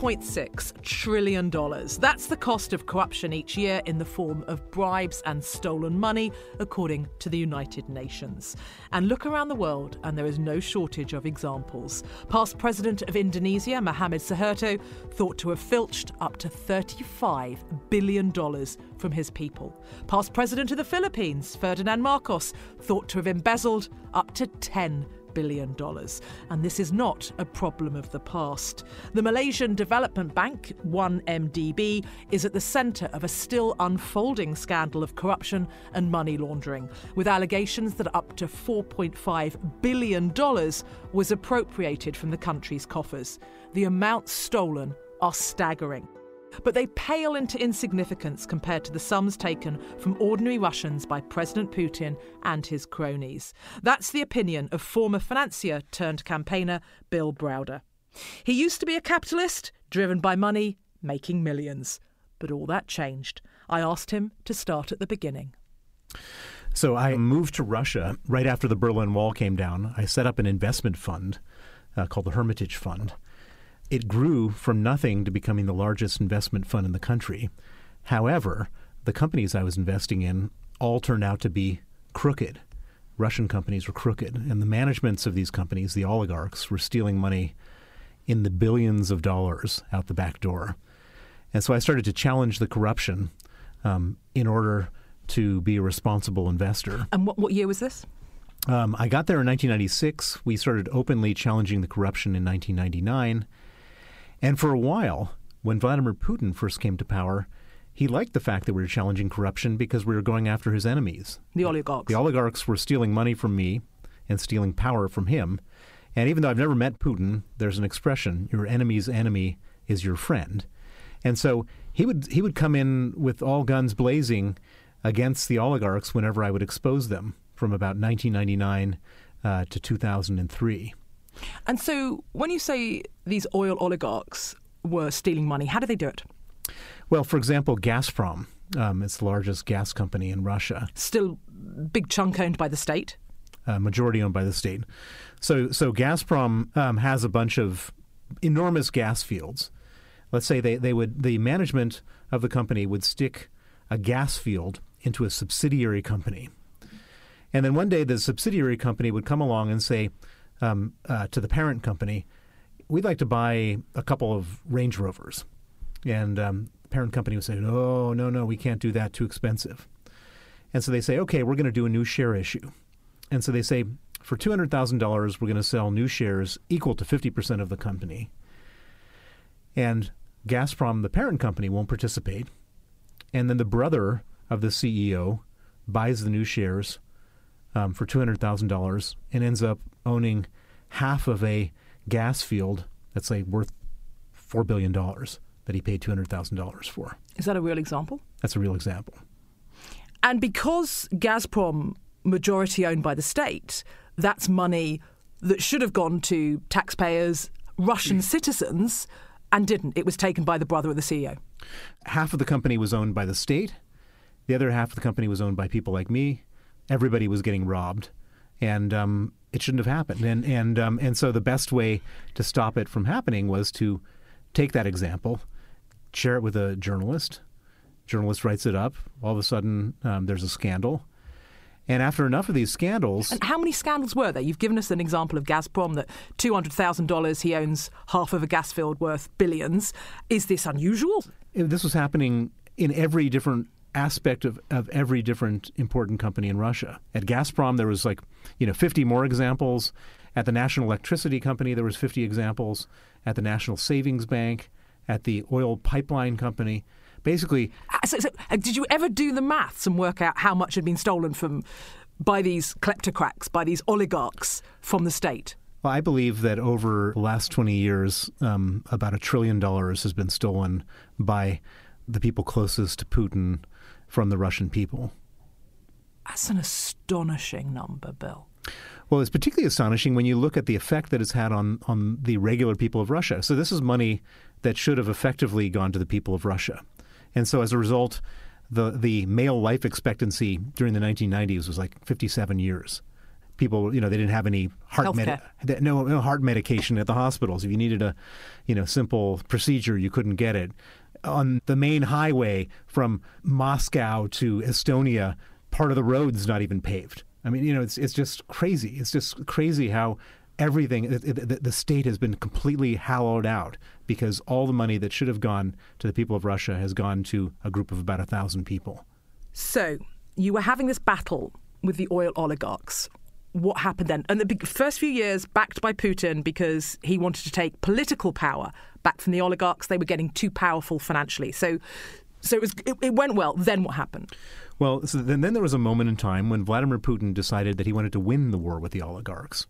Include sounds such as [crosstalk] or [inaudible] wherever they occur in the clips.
$4.6 trillion. That's the cost of corruption each year in the form of bribes and stolen money, according to the United Nations. And look around the world, and there is no shortage of examples. Past President of Indonesia, Mohamed Suharto, thought to have filched up to $35 billion from his people. Past President of the Philippines, Ferdinand Marcos, thought to have embezzled up to $10 billion. And this is not a problem of the past. The Malaysian Development Bank, 1MDB, is at the centre of a still unfolding scandal of corruption and money laundering, with allegations that up to $4.5 billion was appropriated from the country's coffers. The amounts stolen are staggering but they pale into insignificance compared to the sums taken from ordinary Russians by President Putin and his cronies. That's the opinion of former financier turned campaigner Bill Browder. He used to be a capitalist, driven by money, making millions. But all that changed. I asked him to start at the beginning. So I moved to Russia right after the Berlin Wall came down. I set up an investment fund uh, called the Hermitage Fund it grew from nothing to becoming the largest investment fund in the country. However, the companies I was investing in all turned out to be crooked. Russian companies were crooked, and the managements of these companies, the oligarchs, were stealing money in the billions of dollars out the back door. And so I started to challenge the corruption um, in order to be a responsible investor. And what, what year was this? Um, I got there in 1996. We started openly challenging the corruption in 1999. And for a while, when Vladimir Putin first came to power, he liked the fact that we were challenging corruption because we were going after his enemies. The oligarchs. The oligarchs were stealing money from me and stealing power from him. And even though I've never met Putin, there's an expression your enemy's enemy is your friend. And so he would he would come in with all guns blazing against the oligarchs whenever I would expose them from about 1999 uh, to 2003. And so when you say these oil oligarchs were stealing money, how did they do it? Well, for example, Gazprom. Um, it's the largest gas company in Russia. Still big chunk owned by the state? Uh, majority owned by the state. So, so Gazprom um, has a bunch of enormous gas fields. Let's say they, they would the management of the company would stick a gas field into a subsidiary company. And then one day the subsidiary company would come along and say, um, uh, to the parent company, we'd like to buy a couple of Range Rovers. And um, the parent company would say, no, no, no, we can't do that, too expensive. And so they say, okay, we're going to do a new share issue. And so they say, for $200,000, we're going to sell new shares equal to 50% of the company. And Gazprom, the parent company, won't participate. And then the brother of the CEO buys the new shares um, for $200,000 and ends up owning half of a gas field that's say worth $4 billion that he paid $200,000 for. Is that a real example? That's a real example. And because Gazprom majority owned by the state, that's money that should have gone to taxpayers, Russian citizens, and didn't. It was taken by the brother of the CEO. Half of the company was owned by the state. The other half of the company was owned by people like me. Everybody was getting robbed, and um, it shouldn't have happened. And and um, and so the best way to stop it from happening was to take that example, share it with a journalist. Journalist writes it up. All of a sudden, um, there's a scandal. And after enough of these scandals. And how many scandals were there? You've given us an example of Gazprom that $200,000 he owns half of a gas field worth billions. Is this unusual? This was happening in every different aspect of, of every different important company in Russia. At Gazprom, there was like, you know, 50 more examples. At the National Electricity Company, there was 50 examples. At the National Savings Bank, at the oil pipeline company, basically. Uh, so, so, uh, did you ever do the maths and work out how much had been stolen from by these kleptocrats, by these oligarchs from the state? Well, I believe that over the last 20 years, um, about a trillion dollars has been stolen by the people closest to Putin from the Russian people. That's an astonishing number, Bill. Well, it's particularly astonishing when you look at the effect that it's had on, on the regular people of Russia. So, this is money that should have effectively gone to the people of Russia. And so, as a result, the, the male life expectancy during the 1990s was like 57 years. people, you know, they didn't have any heart medi- no, no heart medication at the hospitals. If you needed a, you know, simple procedure, you couldn't get it. On the main highway from Moscow to Estonia, part of the road's not even paved. I mean, you know, it's it's just crazy. It's just crazy how everything the, the state has been completely hollowed out because all the money that should have gone to the people of Russia has gone to a group of about a thousand people. So you were having this battle with the oil oligarchs. What happened then? And the first few years, backed by Putin because he wanted to take political power back from the oligarchs. They were getting too powerful financially. So, so it, was, it, it went well. Then what happened? Well, so then, then there was a moment in time when Vladimir Putin decided that he wanted to win the war with the oligarchs.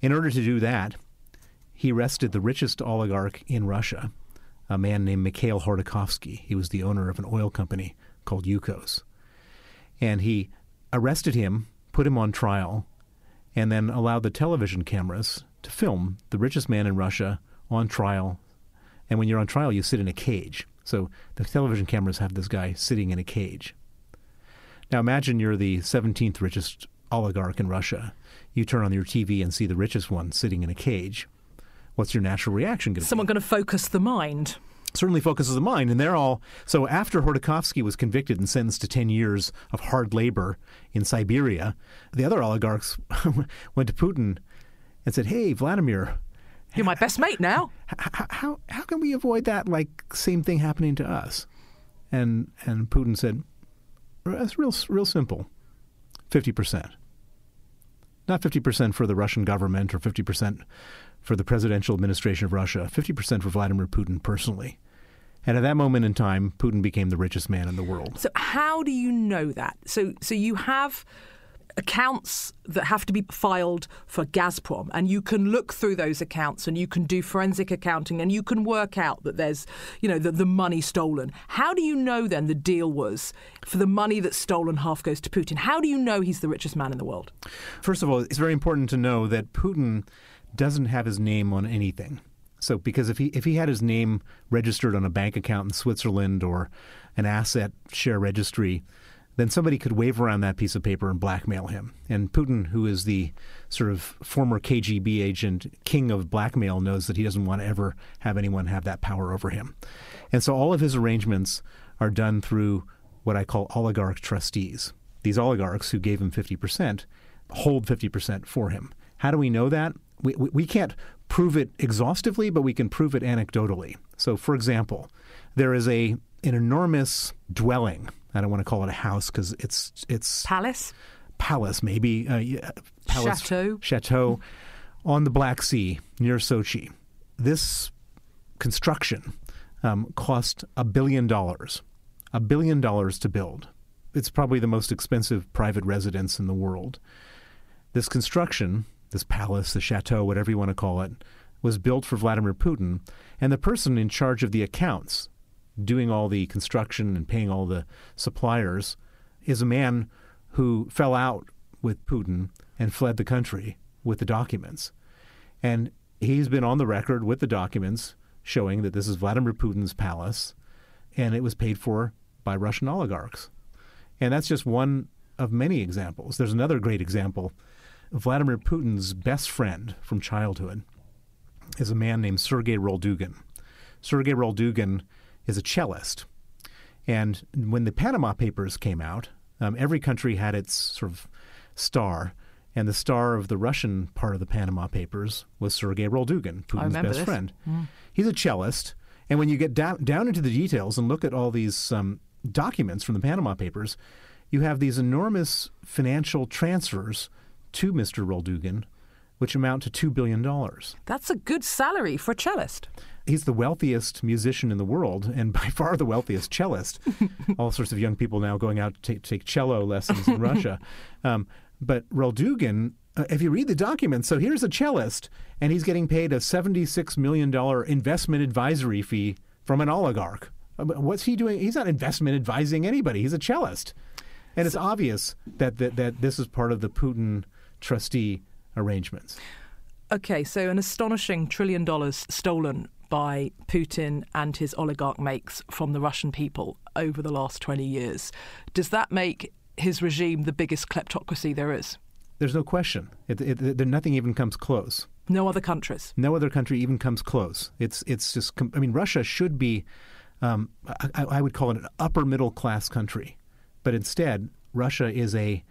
In order to do that, he arrested the richest oligarch in Russia, a man named Mikhail Khodorkovsky. He was the owner of an oil company called Yukos. And he arrested him, put him on trial, and then allowed the television cameras to film the richest man in Russia on trial. And when you're on trial, you sit in a cage. So the television cameras have this guy sitting in a cage. Now imagine you're the 17th richest oligarch in Russia. You turn on your TV and see the richest one sitting in a cage. What's your natural reaction going to be? Someone going to focus the mind. certainly focuses the mind. And they're all so after Khodorkovsky was convicted and sentenced to 10 years of hard labor in Siberia, the other oligarchs [laughs] went to Putin and said, Hey, Vladimir, You're my best mate now. h- how, how can we avoid that like same thing happening to us? And, and Putin said, That's real, real simple 50%. Not 50% for the Russian government or 50% for the presidential administration of Russia, 50% for Vladimir Putin personally. And at that moment in time, Putin became the richest man in the world. So how do you know that? So so you have accounts that have to be filed for Gazprom and you can look through those accounts and you can do forensic accounting and you can work out that there's you know the, the money stolen. How do you know then the deal was for the money that's stolen half goes to Putin? How do you know he's the richest man in the world? First of all, it's very important to know that Putin doesn't have his name on anything. So, because if he if he had his name registered on a bank account in Switzerland or an asset share registry, then somebody could wave around that piece of paper and blackmail him. And Putin, who is the sort of former KGB agent, king of blackmail, knows that he doesn't want to ever have anyone have that power over him. And so all of his arrangements are done through what I call oligarch trustees. These oligarchs who gave him 50% hold 50% for him. How do we know that? We, we, we can't prove it exhaustively, but we can prove it anecdotally. So, for example, there is a an enormous dwelling. I don't want to call it a house because it's it's Palace? palace, maybe uh, yeah, palace, Chateau. chateau on the Black Sea near Sochi. This construction um, cost a billion dollars, a billion dollars to build. It's probably the most expensive private residence in the world. This construction, this palace, the chateau, whatever you want to call it, was built for Vladimir Putin, and the person in charge of the accounts, doing all the construction and paying all the suppliers, is a man who fell out with Putin and fled the country with the documents. And he's been on the record with the documents showing that this is Vladimir Putin's palace and it was paid for by Russian oligarchs. And that's just one of many examples. There's another great example. Vladimir Putin's best friend from childhood is a man named Sergei Roldugin. Sergei Roldugin is a cellist. And when the Panama Papers came out, um, every country had its sort of star. And the star of the Russian part of the Panama Papers was Sergei Roldugin, Putin's best this. friend. He's a cellist. And when you get down, down into the details and look at all these um, documents from the Panama Papers, you have these enormous financial transfers to Mr. Roldugin, which amount to $2 billion. That's a good salary for a cellist. He's the wealthiest musician in the world and by [laughs] far the wealthiest cellist. [laughs] All sorts of young people now going out to take, take cello lessons in Russia. [laughs] Um, but Roldugin, uh, if you read the documents, so here's a cellist, and he's getting paid a $76 million investment advisory fee from an oligarch. Uh, What's he doing? He's not investment advising anybody. He's a cellist. And it's obvious that, that, that this is part of the Putin trustee arrangements. Okay, so an astonishing trillion dollars stolen by Putin and his oligarch makes from the Russian people over the last 20 years. Does that make his regime the biggest kleptocracy there is? There's no question. It, it, it, nothing even comes close. No other countries. No other country even comes close. It's it's just. I mean, Russia should be. Um, I, I, would call it an upper middle class country, but instead, Russia is a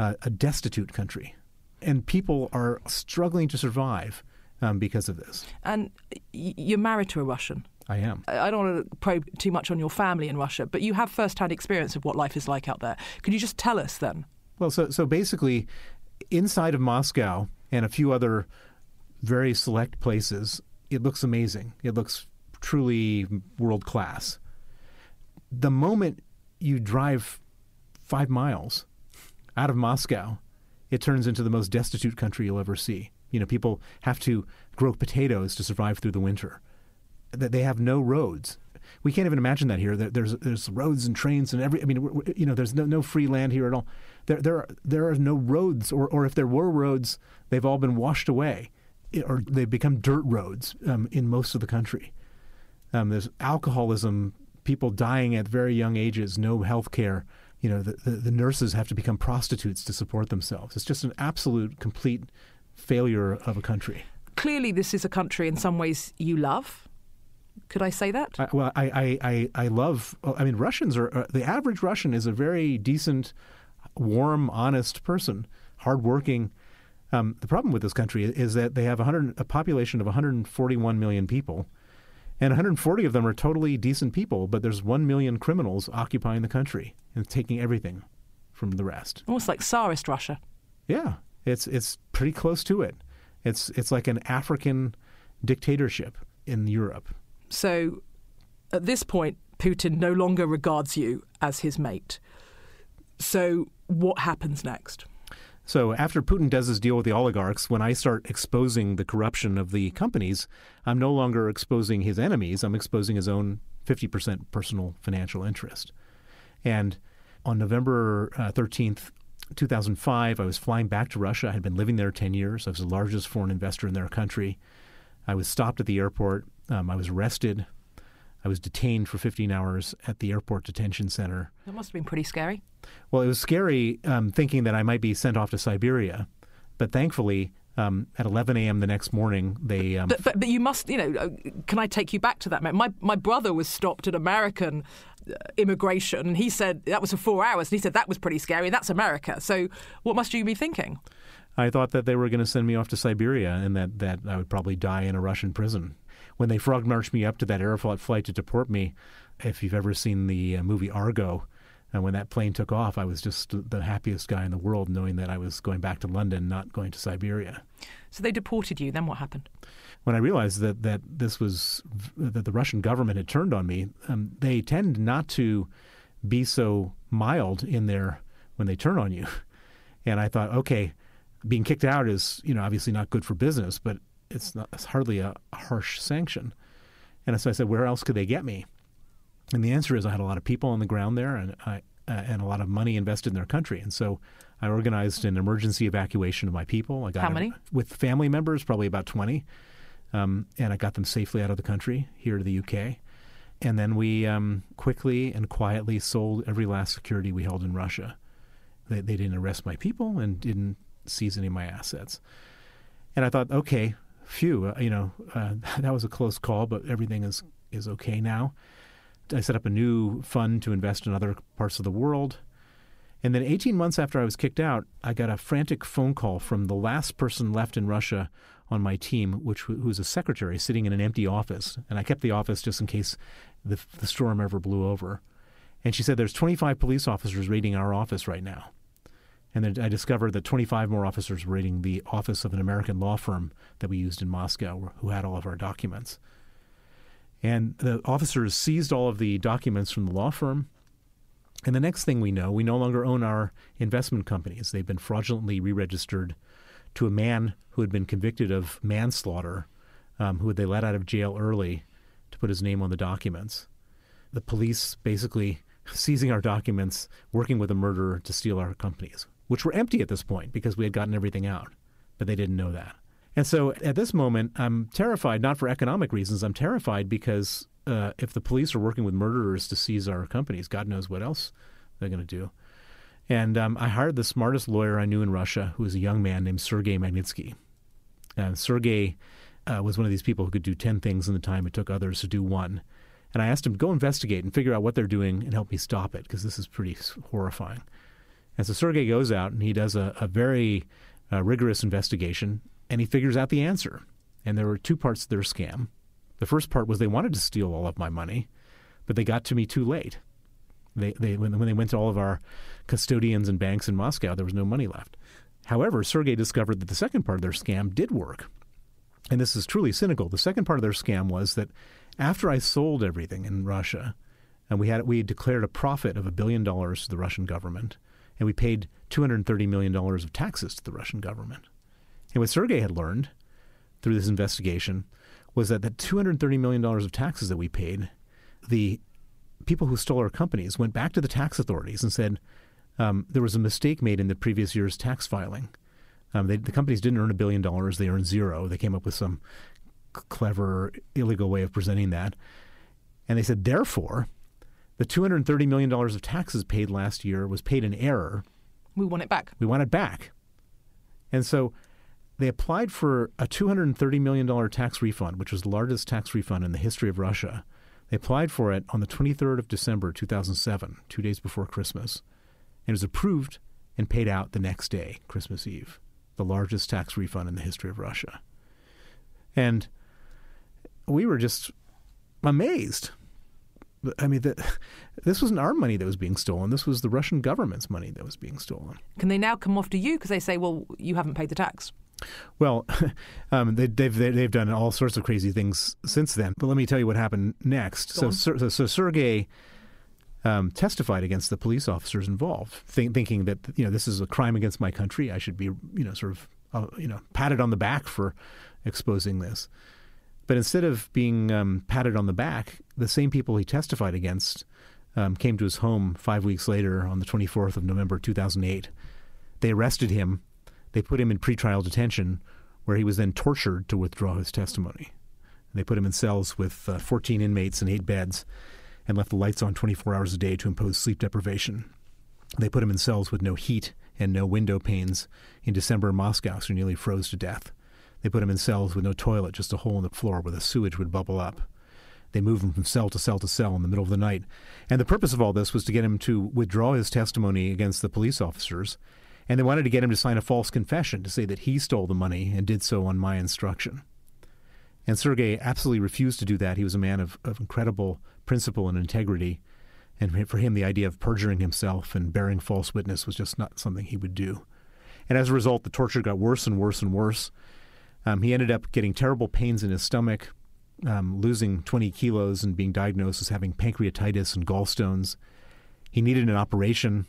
uh, a destitute country, and people are struggling to survive um, because of this. And you're married to a Russian. I am. I don't want to probe too much on your family in Russia, but you have first-hand experience of what life is like out there. Could you just tell us then? Well, so so basically, inside of Moscow and a few other very select places, it looks amazing. It looks truly world class. The moment you drive five miles out of Moscow, it turns into the most destitute country you'll ever see. You know, people have to grow potatoes to survive through the winter. That they have no roads. We can't even imagine that here. There's there's roads and trains and every. I mean, you know, there's no, no free land here at all. There there are, there are no roads, or or if there were roads, they've all been washed away, or they've become dirt roads um, in most of the country. Um, there's alcoholism, people dying at very young ages, no health care. You know, the, the, the nurses have to become prostitutes to support themselves. It's just an absolute, complete failure of a country. Clearly, this is a country in some ways you love. Could I say that? I, well, I, I, I, love. I mean, Russians are uh, the average Russian is a very decent, warm, honest person, hardworking. Um, the problem with this country is that they have 100, a population of 141 million people, and 140 of them are totally decent people. But there's one million criminals occupying the country and taking everything from the rest. Almost like Tsarist Russia. Yeah, it's it's pretty close to it. It's it's like an African dictatorship in Europe. So, at this point, Putin no longer regards you as his mate. So, what happens next? So after Putin does his deal with the oligarchs, when I start exposing the corruption of the companies, I'm no longer exposing his enemies. I'm exposing his own 50% personal financial interest. And on November uh, 13th, 2005, I was flying back to Russia. I had been living there 10 years. I was the largest foreign investor in their country. I was stopped at the airport. Um, I was arrested. I was detained for 15 hours at the airport detention center. That must have been pretty scary. Well, it was scary um, thinking that I might be sent off to Siberia. But thankfully, um, at 11 a.m. the next morning, they. Um, but, but, but, you must, you know, uh, can I take you back to that? My, my brother was stopped at American immigration, and he said that was for four hours. And he said that was pretty scary. That's America. So what must you be thinking? I thought that they were going to send me off to Siberia and that, that I would probably die in a Russian prison. When they frog marched me up to that Aeroflot flight to deport me, if you've ever seen the uh, movie Argo, and when that plane took off, I was just the happiest guy in the world, knowing that I was going back to London, not going to Siberia. So they deported you. Then what happened? When I realized that that this was that the Russian government had turned on me, um, they tend not to be so mild in their when they turn on you. [laughs] And I thought, okay, being kicked out is you know obviously not good for business, but it's not it's hardly a harsh sanction. And so I said, where else could they get me? And the answer is I had a lot of people on the ground there and, I, uh, and a lot of money invested in their country. And so I organized an emergency evacuation of my people. I got How many? with family members, probably about 20. Um, and I got them safely out of the country here to the UK. And then we um, quickly and quietly sold every last security we held in Russia. They, they didn't arrest my people and didn't seize any of my assets. And I thought, okay, phew, uh, you know, uh, [laughs] that was a close call, but everything is, is okay now. I set up a new fund to invest in other parts of the world. And then 18 months after I was kicked out, I got a frantic phone call from the last person left in Russia on my team, which who was a secretary sitting in an empty office. And I kept the office just in case the, the storm ever blew over. And she said, There's 25 police officers raiding our office right now. And then I discovered that 25 more officers were raiding the office of an American law firm that we used in Moscow, who had all of our documents. And the officers seized all of the documents from the law firm. And the next thing we know, we no longer own our investment companies. They've been fraudulently re registered to a man who had been convicted of manslaughter, um, who they let out of jail early to put his name on the documents. The police basically seizing our documents, working with a murderer to steal our companies, which were empty at this point because we had gotten everything out. But they didn't know that. And so at this moment, I'm terrified, not for economic reasons. I'm terrified because uh, if the police are working with murderers to seize our companies, God knows what else they're going to do. And um, I hired the smartest lawyer I knew in Russia, who was a young man named Sergei Magnitsky. And Sergei uh, was one of these people who could do 10 things in the time it took others to do one. And I asked him go investigate and figure out what they're doing and help me stop it, because this is pretty horrifying. And so Sergei goes out and he does a, a very uh, rigorous investigation, and he figures out the answer. And there were two parts to their scam. The first part was they wanted to steal all of my money, but they got to me too late. They, they, when, when they went to all of our custodians and banks in Moscow, there was no money left. However, Sergei discovered that the second part of their scam did work. And this is truly cynical. The second part of their scam was that after I sold everything in Russia, and we had we declared a profit of a billion dollars to the Russian government, and we paid two hundred and thirty million dollars of taxes to the Russian government. And what Sergei had learned through this investigation was that the two hundred thirty million dollars of taxes that we paid, the people who stole our companies went back to the tax authorities and said um, there was a mistake made in the previous year's tax filing. Um, they, the companies didn't earn a billion dollars; they earned zero. They came up with some c- clever, illegal way of presenting that, and they said, therefore, the two hundred thirty million dollars of taxes paid last year was paid in error. We want it back. We want it back, and so they applied for a two hundred thirty million dollar tax refund, which was the largest tax refund in the history of Russia. They applied for it on the 23rd of December 2007, two days before Christmas, and it was approved and paid out the next day, Christmas Eve, the largest tax refund in the history of Russia. And we were just amazed. I mean, the, this wasn't our money that was being stolen. This was the Russian government's money that was being stolen. Can they now come after you because they say, well, you haven't paid the tax? Well, [laughs] um, they, have they've, they've done all sorts of crazy things since then. But let me tell you what happened next. So, so, so Sergei um, testified against the police officers involved, think, thinking that you know this is a crime against my country. I should be you know sort of uh, you know patted on the back for exposing this. But instead of being um, patted on the back, the same people he testified against um, came to his home five weeks later on the 24th of November 2008. They arrested him they put him in pretrial detention, where he was then tortured to withdraw his testimony. They put him in cells with uh, 14 inmates and eight beds and left the lights on 24 hours a day to impose sleep deprivation. They put him in cells with no heat and no window panes in December Moscow, so he nearly froze to death. They put him in cells with no toilet, just a hole in the floor where the sewage would bubble up. They moved him from cell to cell to cell in the middle of the night. And the purpose of all this was to get him to withdraw his testimony against the police officers and they wanted to get him to sign a false confession to say that he stole the money and did so on my instruction. And Sergei absolutely refused to do that. He was a man of, of incredible principle and integrity. And for him, the idea of perjuring himself and bearing false witness was just not something he would do. And as a result, the torture got worse and worse and worse. Um, he ended up getting terrible pains in his stomach, um, losing 20 kilos, and being diagnosed as having pancreatitis and gallstones. He needed an operation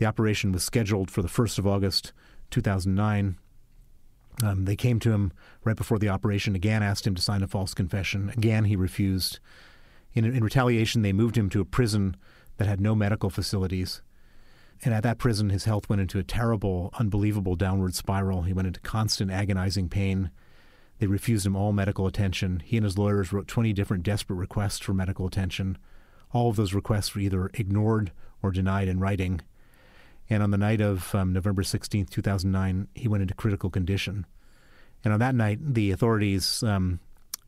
the operation was scheduled for the 1st of August 2009. Um, they came to him right before the operation, again asked him to sign a false confession. Again, he refused. In, in retaliation, they moved him to a prison that had no medical facilities. And at that prison, his health went into a terrible, unbelievable downward spiral. He went into constant agonizing pain. They refused him all medical attention. He and his lawyers wrote 20 different desperate requests for medical attention. All of those requests were either ignored or denied in writing. And on the night of um, November 16th, 2009, he went into critical condition. And on that night, the authorities um,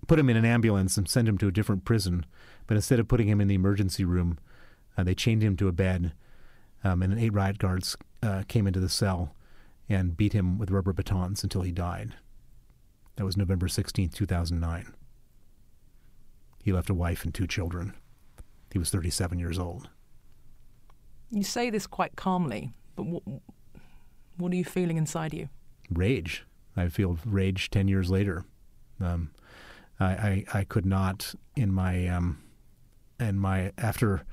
put him in an ambulance and sent him to a different prison. But instead of putting him in the emergency room, uh, they chained him to a bed, um, and eight riot guards uh, came into the cell and beat him with rubber batons until he died. That was November 16th, 2009. He left a wife and two children. He was 37 years old. You say this quite calmly, but what, what are you feeling inside you? Rage. I feel rage 10 years later. Um, I, I, I, could not, in my, um, in my, after,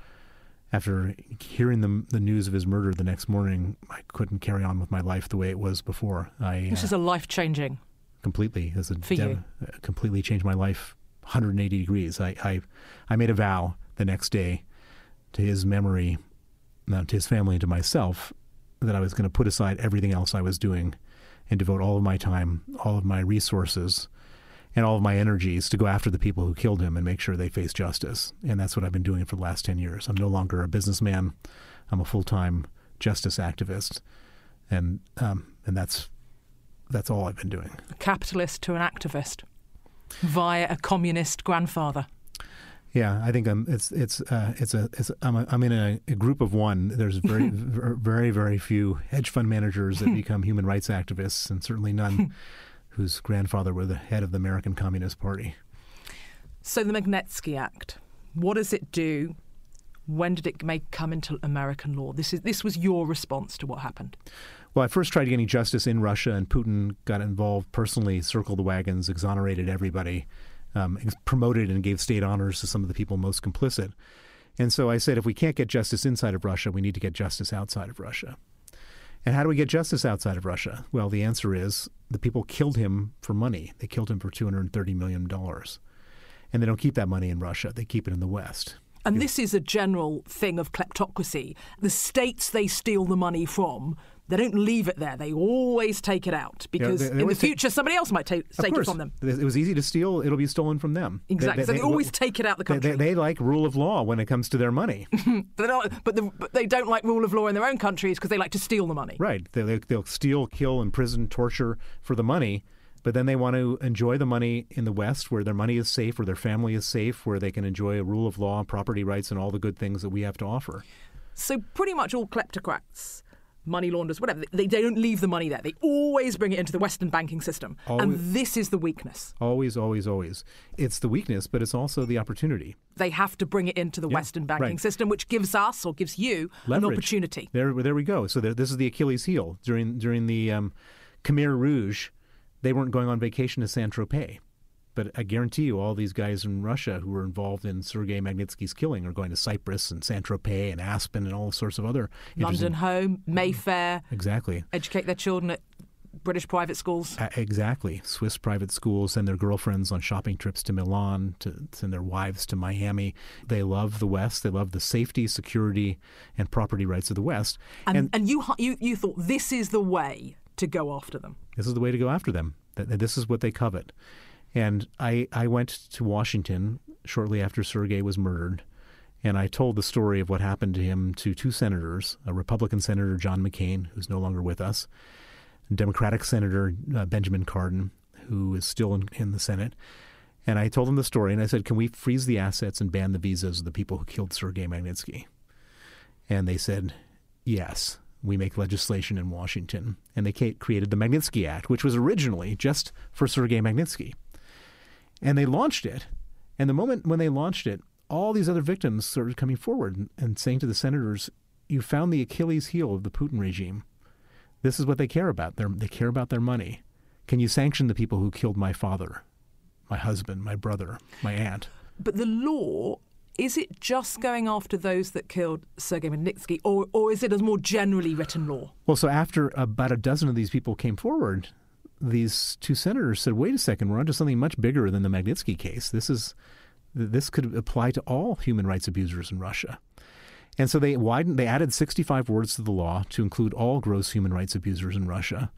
after hearing the, the news of his murder the next morning, I couldn't carry on with my life the way it was before. I, this uh, is a life changing. Completely. As a For dev- you. Uh, completely changed my life 180 degrees. I, I, I made a vow the next day to his memory to his family and to myself that I was going to put aside everything else I was doing and devote all of my time, all of my resources, and all of my energies to go after the people who killed him and make sure they face justice. And that's what I've been doing for the last 10 years. I'm no longer a businessman. I'm a full time justice activist, and um, and that's that's all I've been doing. A capitalist to an activist via a communist grandfather. Yeah, I think I'm, it's it's uh, it's a it's I'm, a, I'm in a, a, group of one. There's very [laughs] very very few hedge fund managers that [laughs] become human rights activists, and certainly none [laughs] whose grandfather were the head of the American Communist Party. So the Magnitsky Act, what does it do? When did it make come into American law? This is this was your response to what happened. Well, I first tried getting justice in Russia, and Putin got involved personally, circled the wagons, exonerated everybody um, promoted and gave state honors to some of the people most complicit. And so I said, if we can't get justice inside of Russia, we need to get justice outside of Russia. And how do we get justice outside of Russia? Well, the answer is the people killed him for money. They killed him for $230 million. And they don't keep that money in Russia, they keep it in the West. And this is a general thing of kleptocracy. The states they steal the money from they don't leave it there. They always take it out because yeah, they, they in the future take, somebody else might take, take it from them. It was easy to steal; it'll be stolen from them. Exactly. They, so they, always take it out the country. They, like rule of law when it comes to their money. [laughs] not, but, the, but, they don't like rule of law in their own countries because they like to steal the money. Right. They, they'll steal, kill, imprison, torture for the money. But then they want to enjoy the money in the West where their money is safe, where their family is safe, where they can enjoy a rule of law, property rights, and all the good things that we have to offer. So, pretty much all kleptocrats money launderers, whatever. They, they don't leave the money there. They always bring it into the Western banking system. Always, and this is the weakness. Always, always, always. It's the weakness, but it's also the opportunity. They have to bring it into the yeah, Western banking right. system, which gives us or gives you Leverage. an opportunity. There, there we go. So there, this is the Achilles heel. During, during the um, Khmer Rouge, they weren't going on vacation to Saint Tropez. But I guarantee you, all these guys in Russia who were involved in Sergei Magnitsky's killing are going to Cyprus and Saint Tropez and Aspen and all sorts of other London Home, Mayfair. Exactly. Educate their children at British private schools. Uh, exactly. Swiss private schools send their girlfriends on shopping trips to Milan, to send their wives to Miami. They love the West. They love the safety, security, and property rights of the West. And, and, and you, you, you thought this is the way to go after them. This is the way to go after them. This is what they covet. And I, I went to Washington shortly after Sergei was murdered, and I told the story of what happened to him to two senators a Republican Senator, John McCain, who's no longer with us, and Democratic Senator uh, Benjamin Cardin, who is still in, in the Senate. And I told them the story, and I said, Can we freeze the assets and ban the visas of the people who killed Sergei Magnitsky? And they said, Yes we make legislation in Washington. And they created the Magnitsky Act, which was originally just for Sergei Magnitsky. And they launched it. And the moment when they launched it, all these other victims started coming forward and, and saying to the senators, You found the Achilles heel of the Putin regime. This is what they care about. They're, they care about their money. Can you sanction the people who killed my father, my husband, my brother, my aunt? But the law is it just going after those that killed Sergei Magnitsky, or, or is it a more generally written law? Well, so after about a dozen of these people came forward, these two senators said, "Wait a second, we're onto something much bigger than the Magnitsky case. This is this could apply to all human rights abusers in Russia." And so they widened. They added 65 words to the law to include all gross human rights abusers in Russia.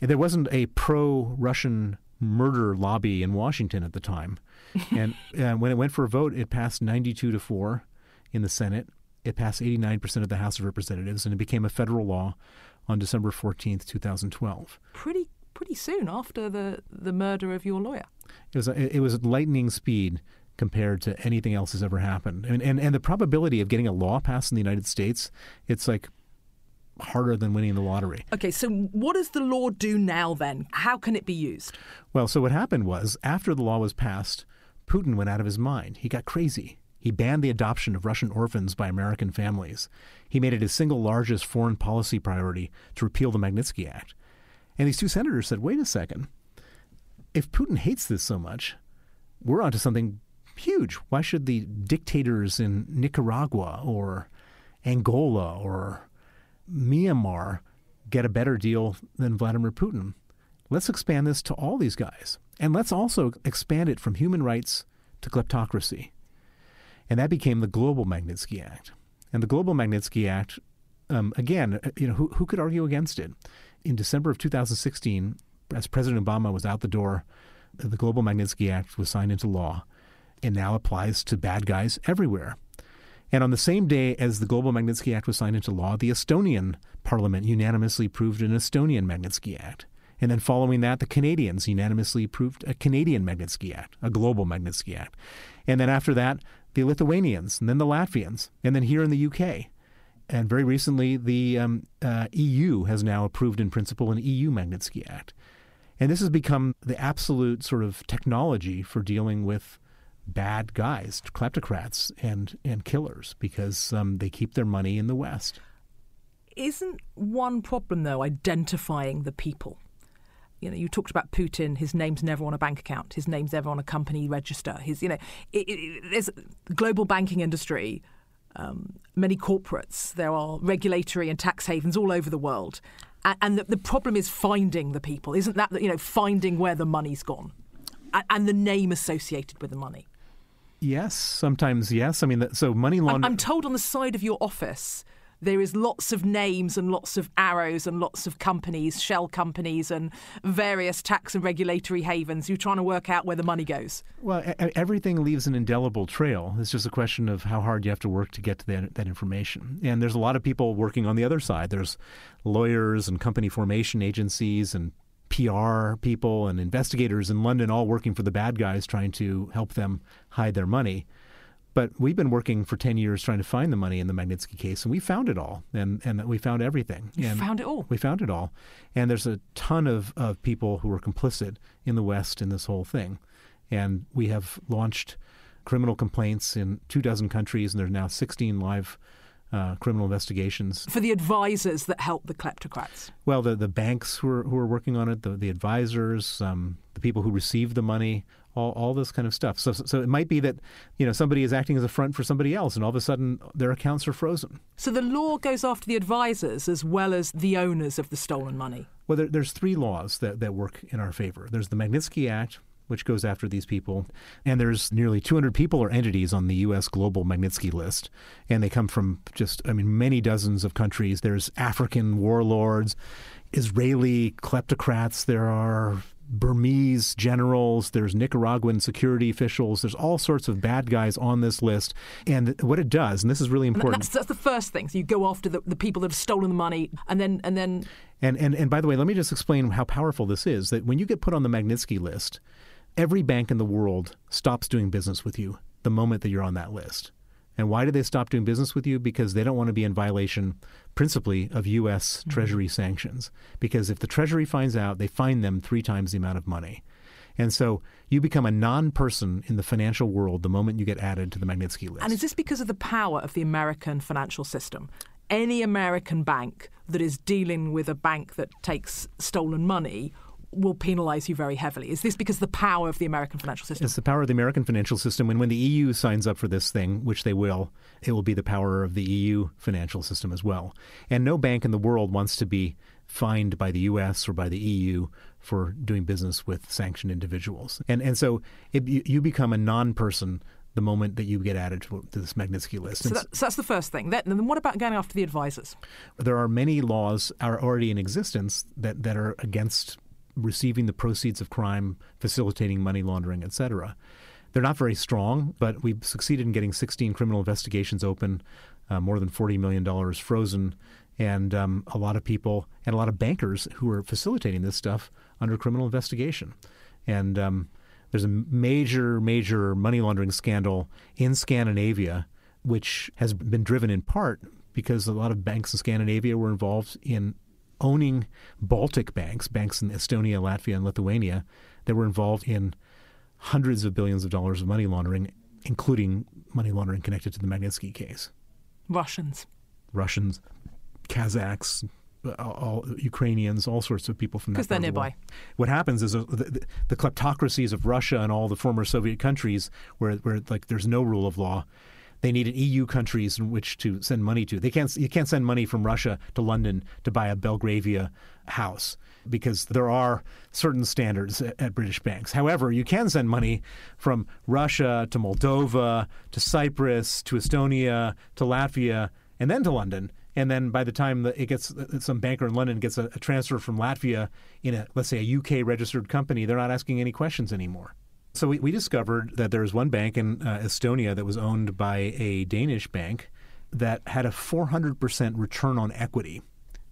And there wasn't a pro-Russian murder lobby in Washington at the time. [laughs] and uh, when it went for a vote, it passed 92 to four in the Senate. It passed 89% of the House of Representatives, and it became a federal law on December 14th, 2012. Pretty pretty soon after the, the murder of your lawyer. It was, it was lightning speed compared to anything else has ever happened. And, and, and the probability of getting a law passed in the United States, it's like harder than winning the lottery. Okay, so what does the law do now then? How can it be used? Well, so what happened was after the law was passed, Putin went out of his mind. He got crazy. He banned the adoption of Russian orphans by American families. He made it his single largest foreign policy priority to repeal the Magnitsky Act. And these two senators said, wait a second. If Putin hates this so much, we're onto something huge. Why should the dictators in Nicaragua or Angola or Myanmar get a better deal than Vladimir Putin? Let's expand this to all these guys. And let's also expand it from human rights to kleptocracy. And that became the Global Magnitsky Act. And the Global Magnitsky Act, um, again, uh, you know, who, who could argue against it? In December of 2016, as President Obama was out the door, the Global Magnitsky Act was signed into law and now applies to bad guys everywhere. And on the same day as the Global Magnitsky Act was signed into law, the Estonian parliament unanimously approved an Estonian Magnitsky Act. And then following that, the Canadians unanimously approved a Canadian Magnitsky Act, a global Magnitsky Act. And then after that, the Lithuanians, and then the Latvians, and then here in the UK. And very recently, the um, uh, EU has now approved in principle an EU Magnitsky Act. And this has become the absolute sort of technology for dealing with bad guys, kleptocrats, and, and killers because um, they keep their money in the West. Isn't one problem, though, identifying the people? You know, you talked about Putin. His name's never on a bank account. His name's never on a company register. His, you know, it, it, there's global banking industry, um, many corporates. There are regulatory and tax havens all over the world, and, and the, the, problem is finding the people. Isn't that you know finding where the money's gone, and, and the name associated with the money? Yes, sometimes yes. I mean, so money laundering. I'm told on the side of your office there is lots of names and lots of arrows and lots of companies, shell companies, and various tax and regulatory havens. You're trying to work out where the money goes. Well, everything leaves an indelible trail. It's just a question of how hard you have to work to get to that, that information. And there's a lot of people working on the other side. There's lawyers and company formation agencies and PR people and investigators in London all working for the bad guys trying to help them hide their money. But we've been working for 10 years trying to find the money in the Magnitsky case, and we found it all. And, and we found everything. You and found it all? We found it all. And there's a ton of, of people who were complicit in the West in this whole thing. And we have launched criminal complaints in two dozen countries, and there's now 16 live uh, criminal investigations. For the advisors that help the kleptocrats? Well, the, the banks who are, who are working on it, the, the advisors, um, the people who received the money, all, all this kind of stuff. So, so it might be that you know somebody is acting as a front for somebody else, and all of a sudden their accounts are frozen. So the law goes after the advisors as well as the owners of the stolen money. Well, there, there's three laws that, that work in our favor. There's the Magnitsky Act, which goes after these people. And there's nearly 200 people or entities on the U.S. global Magnitsky list. And they come from just, I mean, many dozens of countries. There's African warlords, Israeli kleptocrats, there are Burmese generals, there's Nicaraguan security officials, there's all sorts of bad guys on this list. And what it does, and this is really important. That's, that's, the first thing. So you go after the, the people that have stolen the money and then and then and, and and by the way, let me just explain how powerful this is. That when you get put on the Magnitsky list, every bank in the world stops doing business with you the moment that you're on that list. And why do they stop doing business with you? Because they don't want to be in violation, principally, of U.S. Mm-hmm. Treasury sanctions. Because if the Treasury finds out, they fine them three times the amount of money. And so you become a non person in the financial world the moment you get added to the Magnitsky list. And is this because of the power of the American financial system? Any American bank that is dealing with a bank that takes stolen money will penalize you very heavily. Is this because the power of the American financial system? It's the power of the American financial system. And when the EU signs up for this thing, which they will, it will be the power of the EU financial system as well. And no bank in the world wants to be fined by the US or by the EU for doing business with sanctioned individuals. And and so it, you become a non-person the moment that you get added to, this Magnitsky list. So, that, so, that's the first thing. That, then what about going after the advisors? There are many laws are already in existence that, that are against receiving the proceeds of crime, facilitating money laundering, etc. They're not very strong, but we've succeeded in getting 16 criminal investigations open, uh, more than $40 million frozen, and um, a lot of people and a lot of bankers who are facilitating this stuff under criminal investigation. And um, there's a major, major money laundering scandal in Scandinavia, which has been driven in part because a lot of banks in Scandinavia were involved in owning Baltic banks, banks in Estonia, Latvia, and Lithuania that were involved in hundreds of billions of dollars of money laundering, including money laundering connected to the Magnitsky case. Russians. Russians, Kazakhs, all, Ukrainians, all sorts of people from that. Because they're nearby. What happens is uh, the, the, kleptocracies of Russia and all the former Soviet countries, where where like there's no rule of law, they needed EU countries in which to send money to. They can't you can't send money from Russia to London to buy a Belgravia house because there are certain standards at, at, British banks. However, you can send money from Russia to Moldova to Cyprus to Estonia to Latvia and then to London. And then by the time that it gets some banker in London gets a, a transfer from Latvia in a let's say a UK registered company, they're not asking any questions anymore. So we, we discovered that there was one bank in uh, Estonia that was owned by a Danish bank that had a 400% return on equity.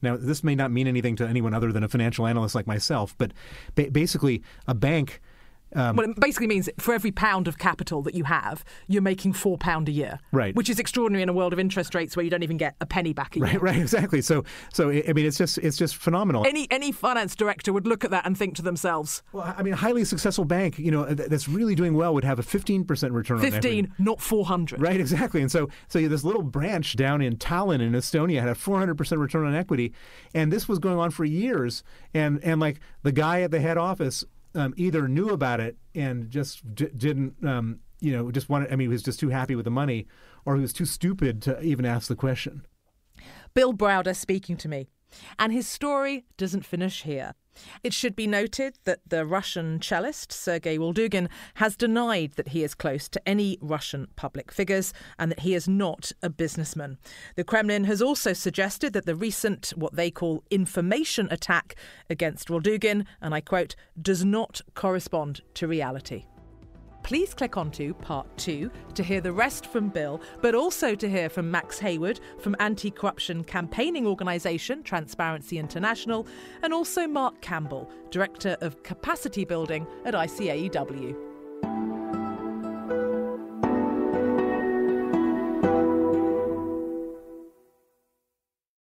Now, this may not mean anything to anyone other than a financial analyst like myself, but ba- basically, a bank um, well, it basically means for every pound of capital that you have, you're making four pound a year, right? Which is extraordinary in a world of interest rates where you don't even get a penny back a year. Right, right, [laughs] exactly. So, so I mean, it's just it's just phenomenal. Any any finance director would look at that and think to themselves, well, I mean, a highly successful bank, you know, that's really doing well would have a 15 percent return 15, on equity. 15, not 400. Right, exactly. And so, so this little branch down in Tallinn in Estonia had a 400 percent return on equity, and this was going on for years. And and like the guy at the head office um, either knew about it and just d- didn't, um, you know, just wanted. I mean, he was just too happy with the money, or he was too stupid to even ask the question. Bill Browder speaking to me. And his story doesn't finish here. It should be noted that the Russian cellist Sergei Roldugin has denied that he is close to any Russian public figures and that he is not a businessman. The Kremlin has also suggested that the recent, what they call information attack against Roldugin, and I quote, does not correspond to reality please click onto part two to hear the rest from Bill, but also to hear from Max Heywood from anti corruption campaigning organisation Transparency International, and also Mark Campbell, Director of Capacity Building at ICAEW.